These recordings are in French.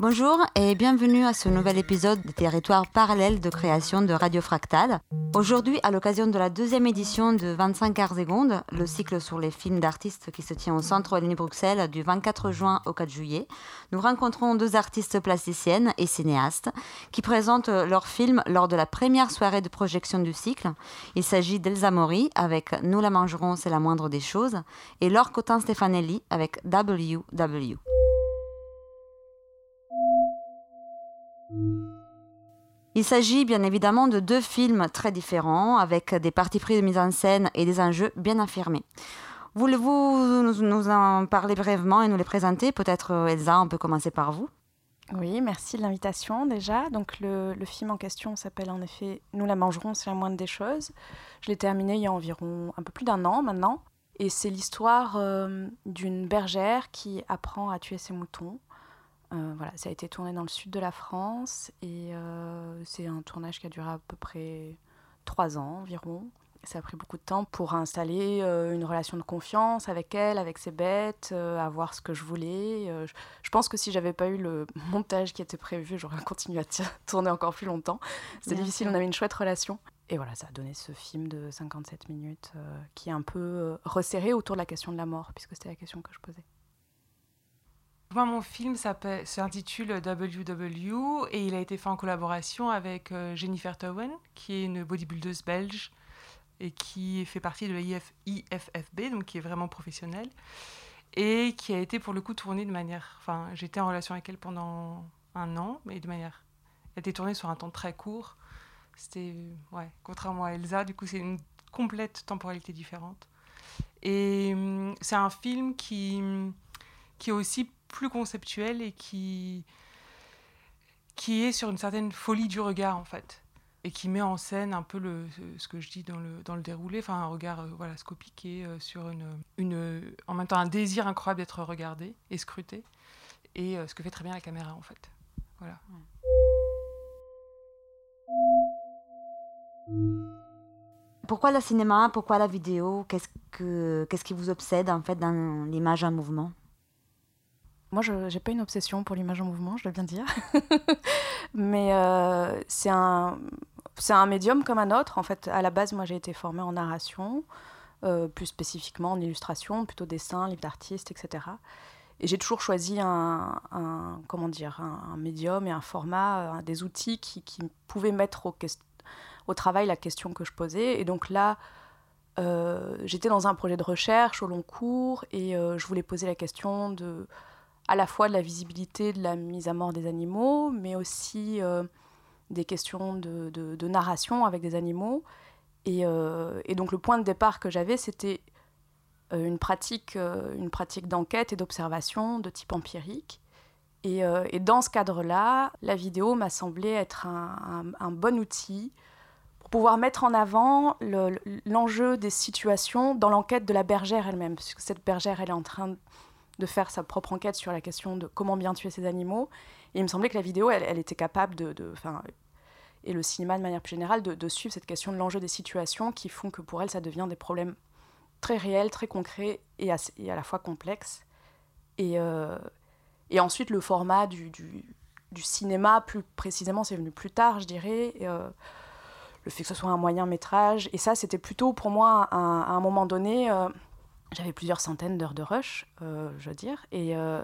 Bonjour et bienvenue à ce nouvel épisode des territoires parallèles de création de Radio Fractal. Aujourd'hui, à l'occasion de la deuxième édition de 25 arts secondes, le cycle sur les films d'artistes qui se tient au centre Wallonie Bruxelles du 24 juin au 4 juillet, nous rencontrons deux artistes plasticiennes et cinéastes qui présentent leurs films lors de la première soirée de projection du cycle. Il s'agit d'Elsa Mori avec Nous la mangerons, c'est la moindre des choses et Laure Cotin Stefanelli avec WW. Il s'agit bien évidemment de deux films très différents, avec des parties pris de mise en scène et des enjeux bien affirmés. Voulez-vous nous en parler brièvement et nous les présenter? Peut-être euh, Elsa, on peut commencer par vous. Oui, merci de l'invitation déjà. Donc le, film en question s'appelle en effet Nous la mangerons, c'est la moindre des choses. Je l'ai terminé il y a environ un peu plus d'un an maintenant. Et c'est l'histoire euh, d'une bergère qui apprend à tuer ses moutons euh, voilà, ça a été tourné dans le sud de la France et euh, c'est un tournage qui a duré à peu près trois ans environ. Ça a pris beaucoup de temps pour installer euh, une relation de confiance avec elle, avec ses bêtes, à voir ce que je voulais. je pense que si j'avais pas eu le montage qui était prévu, j'aurais continué à tourner encore plus longtemps. C'était difficile, on avait une chouette relation. Et voilà, ça a donné ce film de 57 minutes qui est un peu resserré autour de la question de la mort, puisque c'était la question que je posais. Moi, mon film s'intitule WW et il a été fait en collaboration avec euh, Jennifer Towen, qui est une bodybuildeuse belge et qui fait partie de la IFFB, donc qui est vraiment professionnelle, et qui a été pour le coup tournée de manière. Enfin, j'étais en relation avec elle pendant un an, mais de manière. Elle a été tournée sur un temps très court. C'était. Ouais, contrairement à Elsa, du coup, c'est une complète temporalité différente. Et hum, c'est un film qui, qui est aussi plus conceptuel et qui, qui est sur une certaine folie du regard, en fait. Et qui met en scène un peu le, ce que je dis dans le, dans le déroulé, enfin un regard euh, voilà, scopique et euh, sur une, une, en même temps un désir incroyable d'être regardé et scruté. Et euh, ce que fait très bien la caméra, en fait. Voilà. Pourquoi le cinéma? Pourquoi la vidéo? Qu'est-ce que qu'est-ce qui vous obsède en fait dans l'image en mouvement? Moi, je n'ai pas une obsession pour l'image en mouvement, je dois bien dire. Mais euh, c'est un, un médium comme un autre. En fait, à la base, moi, j'ai été formée en narration, euh, plus spécifiquement en illustration, plutôt dessin, livre d'artiste, etc. Et j'ai toujours choisi un, comment dire, un, médium et un format, euh, des outils qui, qui pouvaient mettre au, travail la question que je posais. Et donc là, j'étais dans un projet de recherche au long cours et je voulais poser la question de à la fois de la visibilité de la mise à mort des animaux, mais aussi euh, des questions de, narration avec des animaux. Euh, et, donc le point de départ que j'avais, c'était euh, une pratique, une pratique d'enquête et d'observation de type empirique. Et, dans ce cadre-là, la vidéo m'a semblé être un, bon outil pour pouvoir mettre en avant l'enjeu des situations dans l'enquête de la bergère elle-même, puisque cette bergère, elle est en train de faire sa propre enquête sur la question de comment bien tuer ces animaux. Et il me semblait que la vidéo, elle, était capable de, de et le cinéma de manière plus générale, de, suivre cette question de l'enjeu des situations qui font que pour elle, ça devient des problèmes très réels, très concrets et, à la fois complexes. Et, euh, et ensuite, le format du, du, cinéma, plus précisément, c'est venu plus tard, je dirais. Euh, le fait que ce soit un moyen métrage. Et ça, c'était plutôt pour moi, à un moment donné, euh, j'avais plusieurs centaines d'heures de rush, euh, je veux dire, et euh,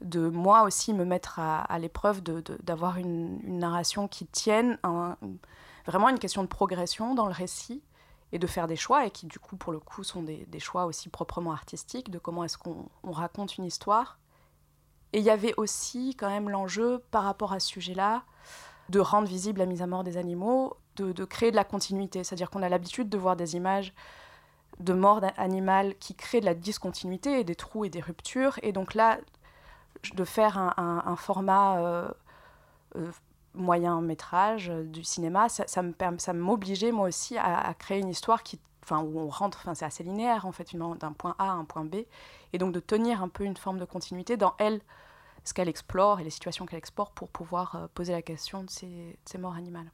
de moi aussi me mettre à, l'épreuve d'avoir une, narration qui tienne vraiment une question de progression dans le récit et de faire des choix et qui du coup pour le coup sont des, choix aussi proprement artistiques de comment est-ce qu'on raconte une histoire. Et il y avait aussi quand même l'enjeu par rapport à ce sujet-là de rendre visible la mise à mort des animaux, de, de créer de la continuité, c'est-à-dire qu'on a l'habitude de voir des images de mort animale qui crée de la discontinuité et des trous et des ruptures. Et donc là, de faire un, format euh, euh, moyen métrage euh, du cinéma, ça, ça me ça m'obligeait moi aussi à, créer une histoire qui, enfin, où on rentre, enfin, c'est assez linéaire en fait, d'un point A à un point B, et donc de tenir un peu une forme de continuité dans elle, ce qu'elle explore et les situations qu'elle explore pour pouvoir poser la question de ces, ces morts animales.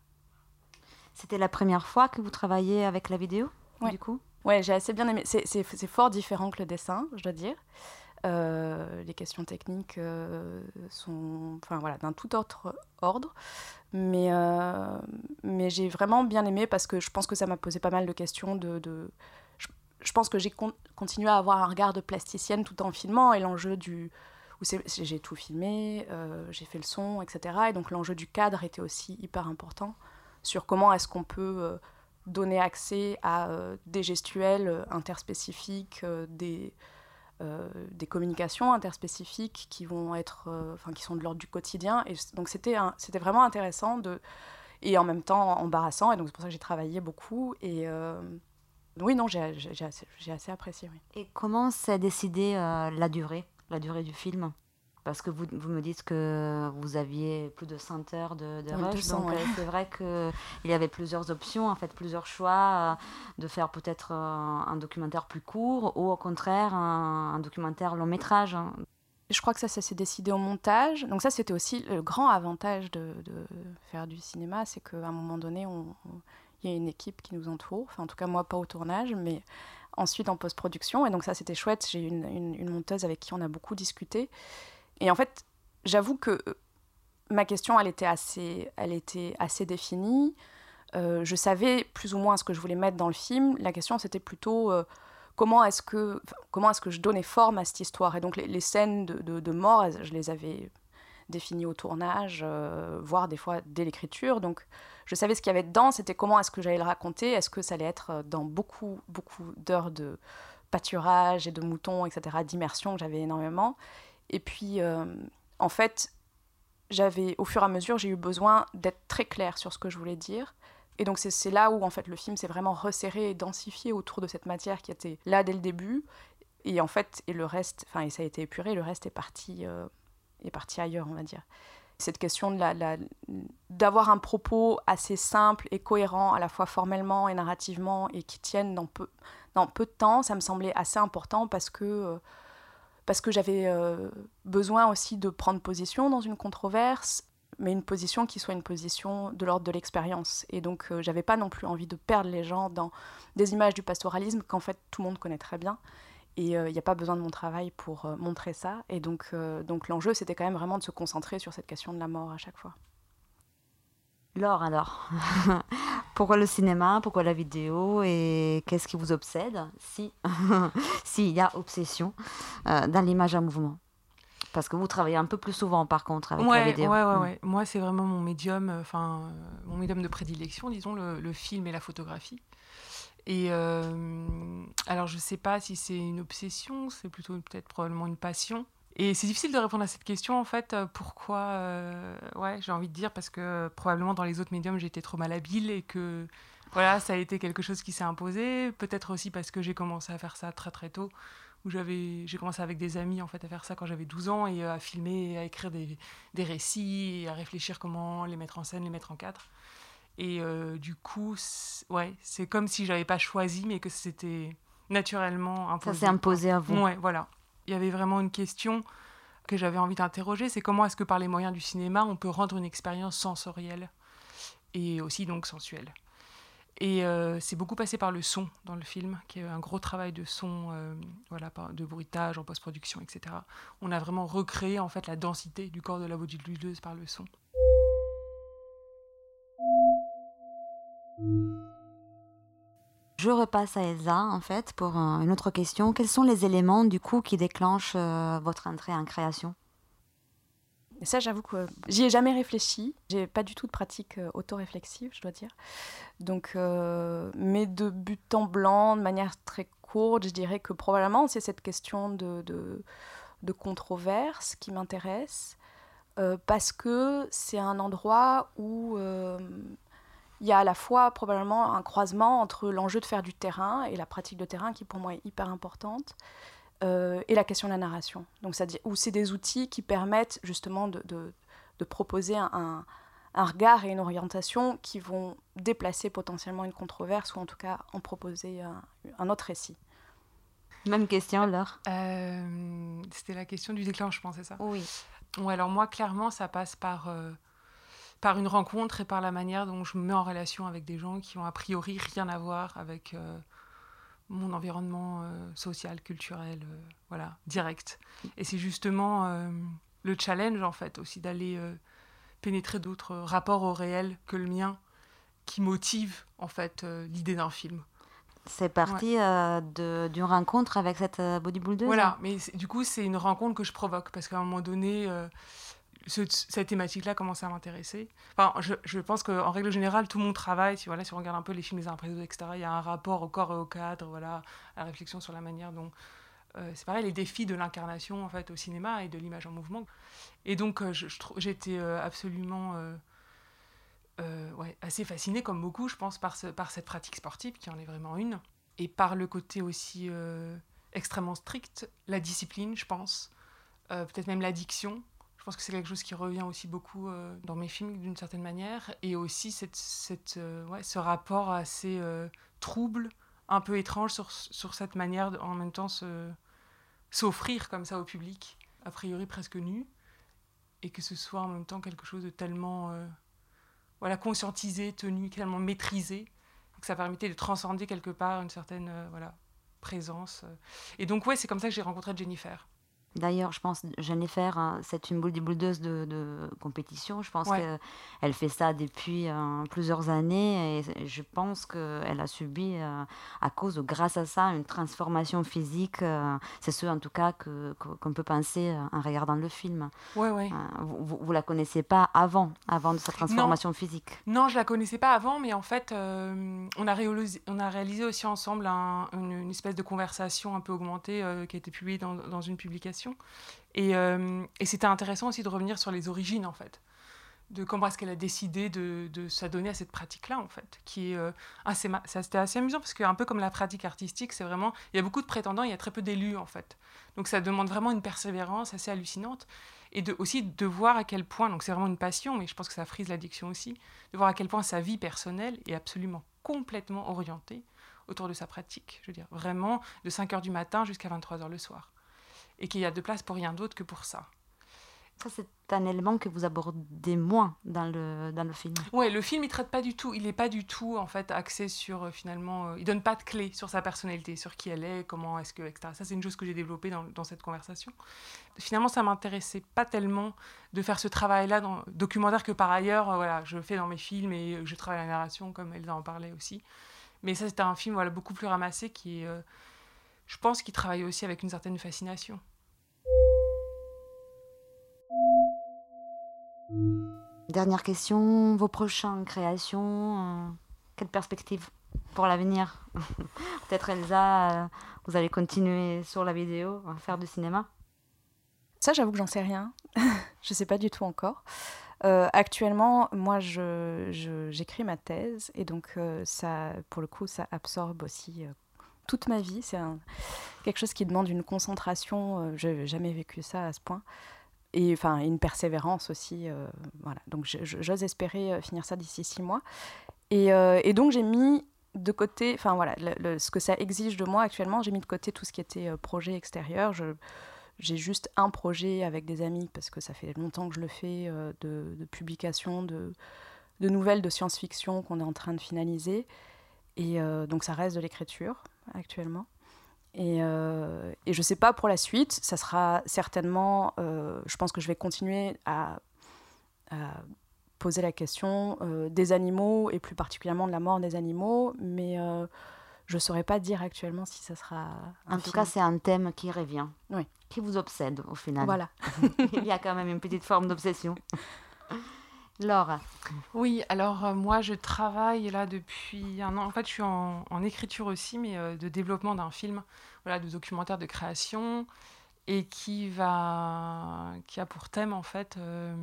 C'était la première fois que vous travaillez avec la vidéo, du coup? Ouais, j'ai assez bien aimé. C'est fort différent que le dessin, je dois dire. les questions techniques sont enfin, voilà, d'un tout autre ordre. Mais, mais j'ai vraiment bien aimé parce que je pense que ça m'a posé pas mal de questions de, je pense que j'ai continué à avoir un regard de plasticienne tout en filmant et l'enjeu du j'ai tout filmé, euh, j'ai fait le son, etc. Et donc l'enjeu du cadre était aussi hyper important sur comment est-ce qu'on peut euh, donner accès à euh, des gestuels interspécifiques, des, des communications interspécifiques qui vont être, enfin qui sont de l'ordre du quotidien. Et donc c'était c'était vraiment intéressant de et en même temps embarrassant. Et donc c'est pour ça que j'ai travaillé beaucoup et oui, non, j'ai assez, assez, apprécié. Et comment s'est décidé euh, la durée, la durée du film? Parce que vous, vous, me dites que vous aviez plus de 100 heures de, de rush, donc euh, c'est vrai qu'il y avait plusieurs options, en fait, plusieurs choix euh, de faire peut-être un documentaire plus court ou au contraire un, documentaire long métrage. Hein. Je crois que ça, ça s'est décidé au montage. Donc ça, c'était aussi le grand avantage de, de faire du cinéma, c'est qu'à un moment donné, on il y a une équipe qui nous entoure. Enfin, en tout cas, moi, pas au tournage, mais ensuite en post-production. Et donc, ça, c'était chouette. J'ai une, une, monteuse avec qui on a beaucoup discuté. Et en fait, j'avoue que euh, ma question, elle était assez, elle était assez définie. Euh, je savais plus ou moins ce que je voulais mettre dans le film. La question, c'était plutôt euh, comment est-ce que, comment est-ce que je donnais forme à cette histoire? Et donc, les, scènes de, de, de, mort, je les avais définies au tournage, voire des fois dès l'écriture. Donc, je savais ce qu'il y avait dedans, c'était comment est-ce que j'allais le raconter, est-ce que ça allait être dans beaucoup, beaucoup d'heures de pâturage et de moutons, etc., d'immersion que j'avais énormément? Et puis, euh, en fait, j'avais, au fur et à mesure, j'ai eu besoin d'être très clair sur ce que je voulais dire. Et donc c'est là où en fait le film s'est vraiment resserré et densifié autour de cette matière qui était là dès le début. Et en fait, et le reste, enfin, et ça a été épuré, le reste est parti, euh, est parti ailleurs, on va dire cette question d'avoir un propos assez simple et cohérent, à la fois formellement et narrativement, et qui tienne dans peu, dans peu de temps, ça me semblait assez important parce que, euh, parce que j'avais euh, besoin aussi de prendre position dans une controverse, mais une position qui soit une position de l'ordre de l'expérience. Et donc, euh, j'avais pas non plus envie de perdre les gens dans des images du pastoralisme qu'en fait tout le monde connaît très bien. Et il euh, n'y a pas besoin de mon travail pour euh, montrer ça. Et donc, donc l'enjeu, c'était quand même vraiment de se concentrer sur cette question de la mort à chaque fois. Laure, alors, pourquoi le cinéma, pourquoi la vidéo? Et qu'est-ce qui vous obsède? Si s'il y a obsession dans l'image en mouvement Parce que vous travaillez un peu plus souvent, par contre, avec la vidéo. Ouais, ouais, mm. ouais. Moi, c'est vraiment mon médium, enfin, mon médium de prédilection, disons, le, le, film et la photographie. Et euh, alors, je ne sais pas si c'est une obsession, c'est plutôt peut-être probablement une passion. Et c'est difficile de répondre à cette question, en fait. Euh, pourquoi euh, Ouais, j'ai envie de dire parce que probablement dans les autres médiums, j'étais trop malhabile et que voilà, ça a été quelque chose qui s'est imposé. Peut-être aussi parce que j'ai commencé à faire ça très très tôt, où j'avais, j'ai commencé avec des amis en fait à faire ça quand j'avais 12 ans et à filmer, à écrire des, des récits et à réfléchir comment les mettre en scène, les mettre en cadre. Et euh, du coup, ouais, c'est comme si j'avais pas choisi, mais que c'était naturellement imposé. Ça s'est imposé à vous. Ouais, voilà. Il y avait vraiment une question que j'avais envie d'interroger, c'est comment est-ce que par les moyens du cinéma, on peut rendre une expérience sensorielle et aussi donc sensuelle. Et euh, c'est beaucoup passé par le son dans le film, qui est un gros travail de son, euh, voilà, de bruitage en post-production, etc. On a vraiment recréé en fait la densité du corps de la bodybuildeuse par le son. Je repasse à Elsa, en fait, pour une autre question. Quels sont les éléments, du coup, qui déclenchent euh, votre entrée en création? Ça, j'avoue que j'y ai jamais réfléchi. J'ai pas du tout de pratique euh, auto-réflexive, je dois dire. Donc, euh, mais de but en blanc, de manière très courte, je dirais que probablement c'est cette question de, de, controverse qui m'intéresse. parce que c'est un endroit où il y a à la fois probablement un croisement entre l'enjeu de faire du terrain et la pratique de terrain qui pour moi est hyper importante, euh, et la question de la narration. Donc, ça où c'est des outils qui permettent justement de, de, proposer un, un, regard et une orientation qui vont déplacer potentiellement une controverse ou en tout cas en proposer un, un autre récit. Même question, Laure? Euh, C'était la question du déclenchement, c'est ça? Oui. Ouais, alors moi, clairement, ça passe par euh, par une rencontre et par la manière dont je me mets en relation avec des gens qui ont a priori rien à voir avec euh, mon environnement social, culturel, voilà, direct. Et c'est justement le challenge, en fait, aussi d'aller pénétrer d'autres rapports au réel que le mien qui motive, en fait, l'idée d'un film. C'est parti euh, d'une rencontre avec cette euh, bodybuilder Voilà, mais du coup, c'est une rencontre que je provoque parce qu'à un moment donné, euh, cette thématique-là commence à m'intéresser. Enfin, je, je pense qu'en règle générale, tout mon travail, si, voilà, si on regarde un peu les films des uns après les etc., il y a un rapport au corps et au cadre, voilà, à la réflexion sur la manière dont. c'est pareil, les défis de l'incarnation en fait au cinéma et de l'image en mouvement. Et donc, j'étais absolument. Euh, ouais, assez fascinée, comme beaucoup, je pense, par, ce, par cette pratique sportive, qui en est vraiment une, et par le côté aussi euh, extrêmement strict, la discipline, je pense, euh, peut-être même l'addiction. Je pense que c'est quelque chose qui revient aussi beaucoup dans mes films d'une certaine manière, et aussi cette, ouais, ce rapport assez trouble, un peu étrange sur, sur cette manière de, en même temps s'offrir comme ça au public, a priori presque nu, et que ce soit en même temps quelque chose de tellement voilà, conscientisé, tenu, tellement maîtrisé, que ça permettait de transcender quelque part une certaine euh, voilà, présence. Et donc, ouais, c'est comme ça que j'ai rencontré Jennifer. D'ailleurs, je pense Jennifer, hein, c'est une bodybuildeuse de, de compétition. Je pense qu'elle fait ça depuis euh, plusieurs années et je pense qu'elle a subi, euh, à cause, grâce à ça, une transformation physique. Euh, c'est ce, en tout cas, que, qu'on peut penser en regardant le film. Ouais, ouais. vous, vous la connaissiez pas avant, avant de sa transformation physique? Non, je la connaissais pas avant, mais en fait, on, a réalisé, on a réalisé aussi ensemble une, espèce de conversation un peu augmentée qui a été publiée dans, dans une publication euh, et, c'était intéressant aussi de revenir sur les origines, en fait, de comment est-ce qu'elle a décidé de, s'adonner à cette pratique-là, en fait, qui est euh, assez... C'était assez amusant, parce qu'un peu comme la pratique artistique, c'est vraiment... Il y a beaucoup de prétendants, il y a très peu d'élus, en fait. Donc ça demande vraiment une persévérance assez hallucinante. Et aussi de voir à quel point, donc c'est vraiment une passion, mais je pense que ça frise l'addiction aussi, de voir à quel point sa vie personnelle est absolument complètement orientée autour de sa pratique. Je veux dire, vraiment de 5 h du matin jusqu'à 23 h le soir et qu'il y a de place pour rien d'autre que pour ça. Ça, c'est un élément que vous abordez moins dans le, dans le film. Oui, le film, il traite pas du tout, il n'est pas du tout, en fait, axé sur, euh, finalement, euh, il donne pas de clé sur sa personnalité, sur qui elle est, comment est-ce que, etc. Ça, c'est une chose que j'ai développée dans, dans, cette conversation. Finalement, ça m'intéressait pas tellement de faire ce travail-là, documentaire que par ailleurs, euh, voilà, je fais dans mes films et je travaille la narration, comme Elsa en parlait aussi. Mais ça, c'était un film, voilà, beaucoup plus ramassé qui est... je pense qu'il travaille aussi avec une certaine fascination. Dernière question, vos prochaines créations, euh, quelle perspective pour l'avenir Peut-être Elsa, euh, vous allez continuer sur la vidéo, à faire du cinéma Ça, j'avoue que j'en sais rien. je ne sais pas du tout encore. Euh, actuellement, moi, j'écris je, ma thèse et donc ça, pour le coup, ça absorbe aussi toute ma vie. C'est quelque chose qui demande une concentration. je n'ai jamais vécu ça à ce point et enfin une persévérance aussi. Euh, voilà. Donc j'ose espérer euh, finir ça d'ici six mois. Et, euh, donc j'ai mis de côté, enfin voilà, ce que ça exige de moi actuellement, j'ai mis de côté tout ce qui était projet extérieur. j'ai juste un projet avec des amis parce que ça fait longtemps que je le fais de, de, publication de, nouvelles de science-fiction qu'on est en train de finaliser. Et donc ça reste de l'écriture actuellement. Et, euh, et, je ne sais pas pour la suite, ça sera certainement, euh, je pense que je vais continuer à, poser la question euh, des animaux et plus particulièrement de la mort des animaux, mais je ne saurais pas dire actuellement si ça sera... En tout cas, c'est un thème qui revient, oui. qui vous obsède au final. Voilà. Il y a quand même une petite forme d'obsession. Laure Oui, alors euh, moi je travaille là depuis un an. En fait, je suis en, écriture aussi, mais euh, de développement d'un film, voilà, de documentaire de création, et qui va, qui a pour thème en fait euh,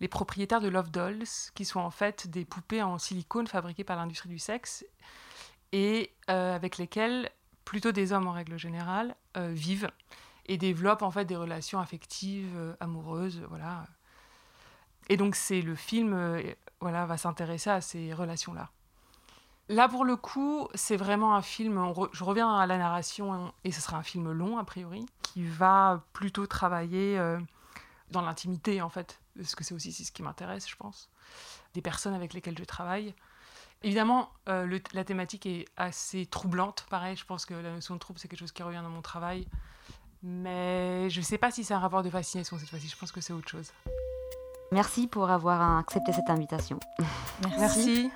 les propriétaires de Love Dolls, qui sont en fait des poupées en silicone fabriquées par l'industrie du sexe, et avec lesquelles plutôt des hommes en règle générale vivent et développent en fait des relations affectives, amoureuses, voilà et donc c'est le film euh, voilà, va s'intéresser à ces relations-là. Là, pour le coup, c'est vraiment un film, je reviens à la narration, et ce sera un film long, a priori, qui va plutôt travailler euh, dans l'intimité, en fait, parce que c'est aussi ce qui m'intéresse, je pense, des personnes avec lesquelles je travaille. Évidemment, euh, la thématique est assez troublante. Pareil, je pense que la notion de trouble, c'est quelque chose qui revient dans mon travail. Mais je ne sais pas si c'est un rapport de fascination cette fois-ci. Je pense que c'est autre chose. Merci pour avoir accepté cette invitation. Merci.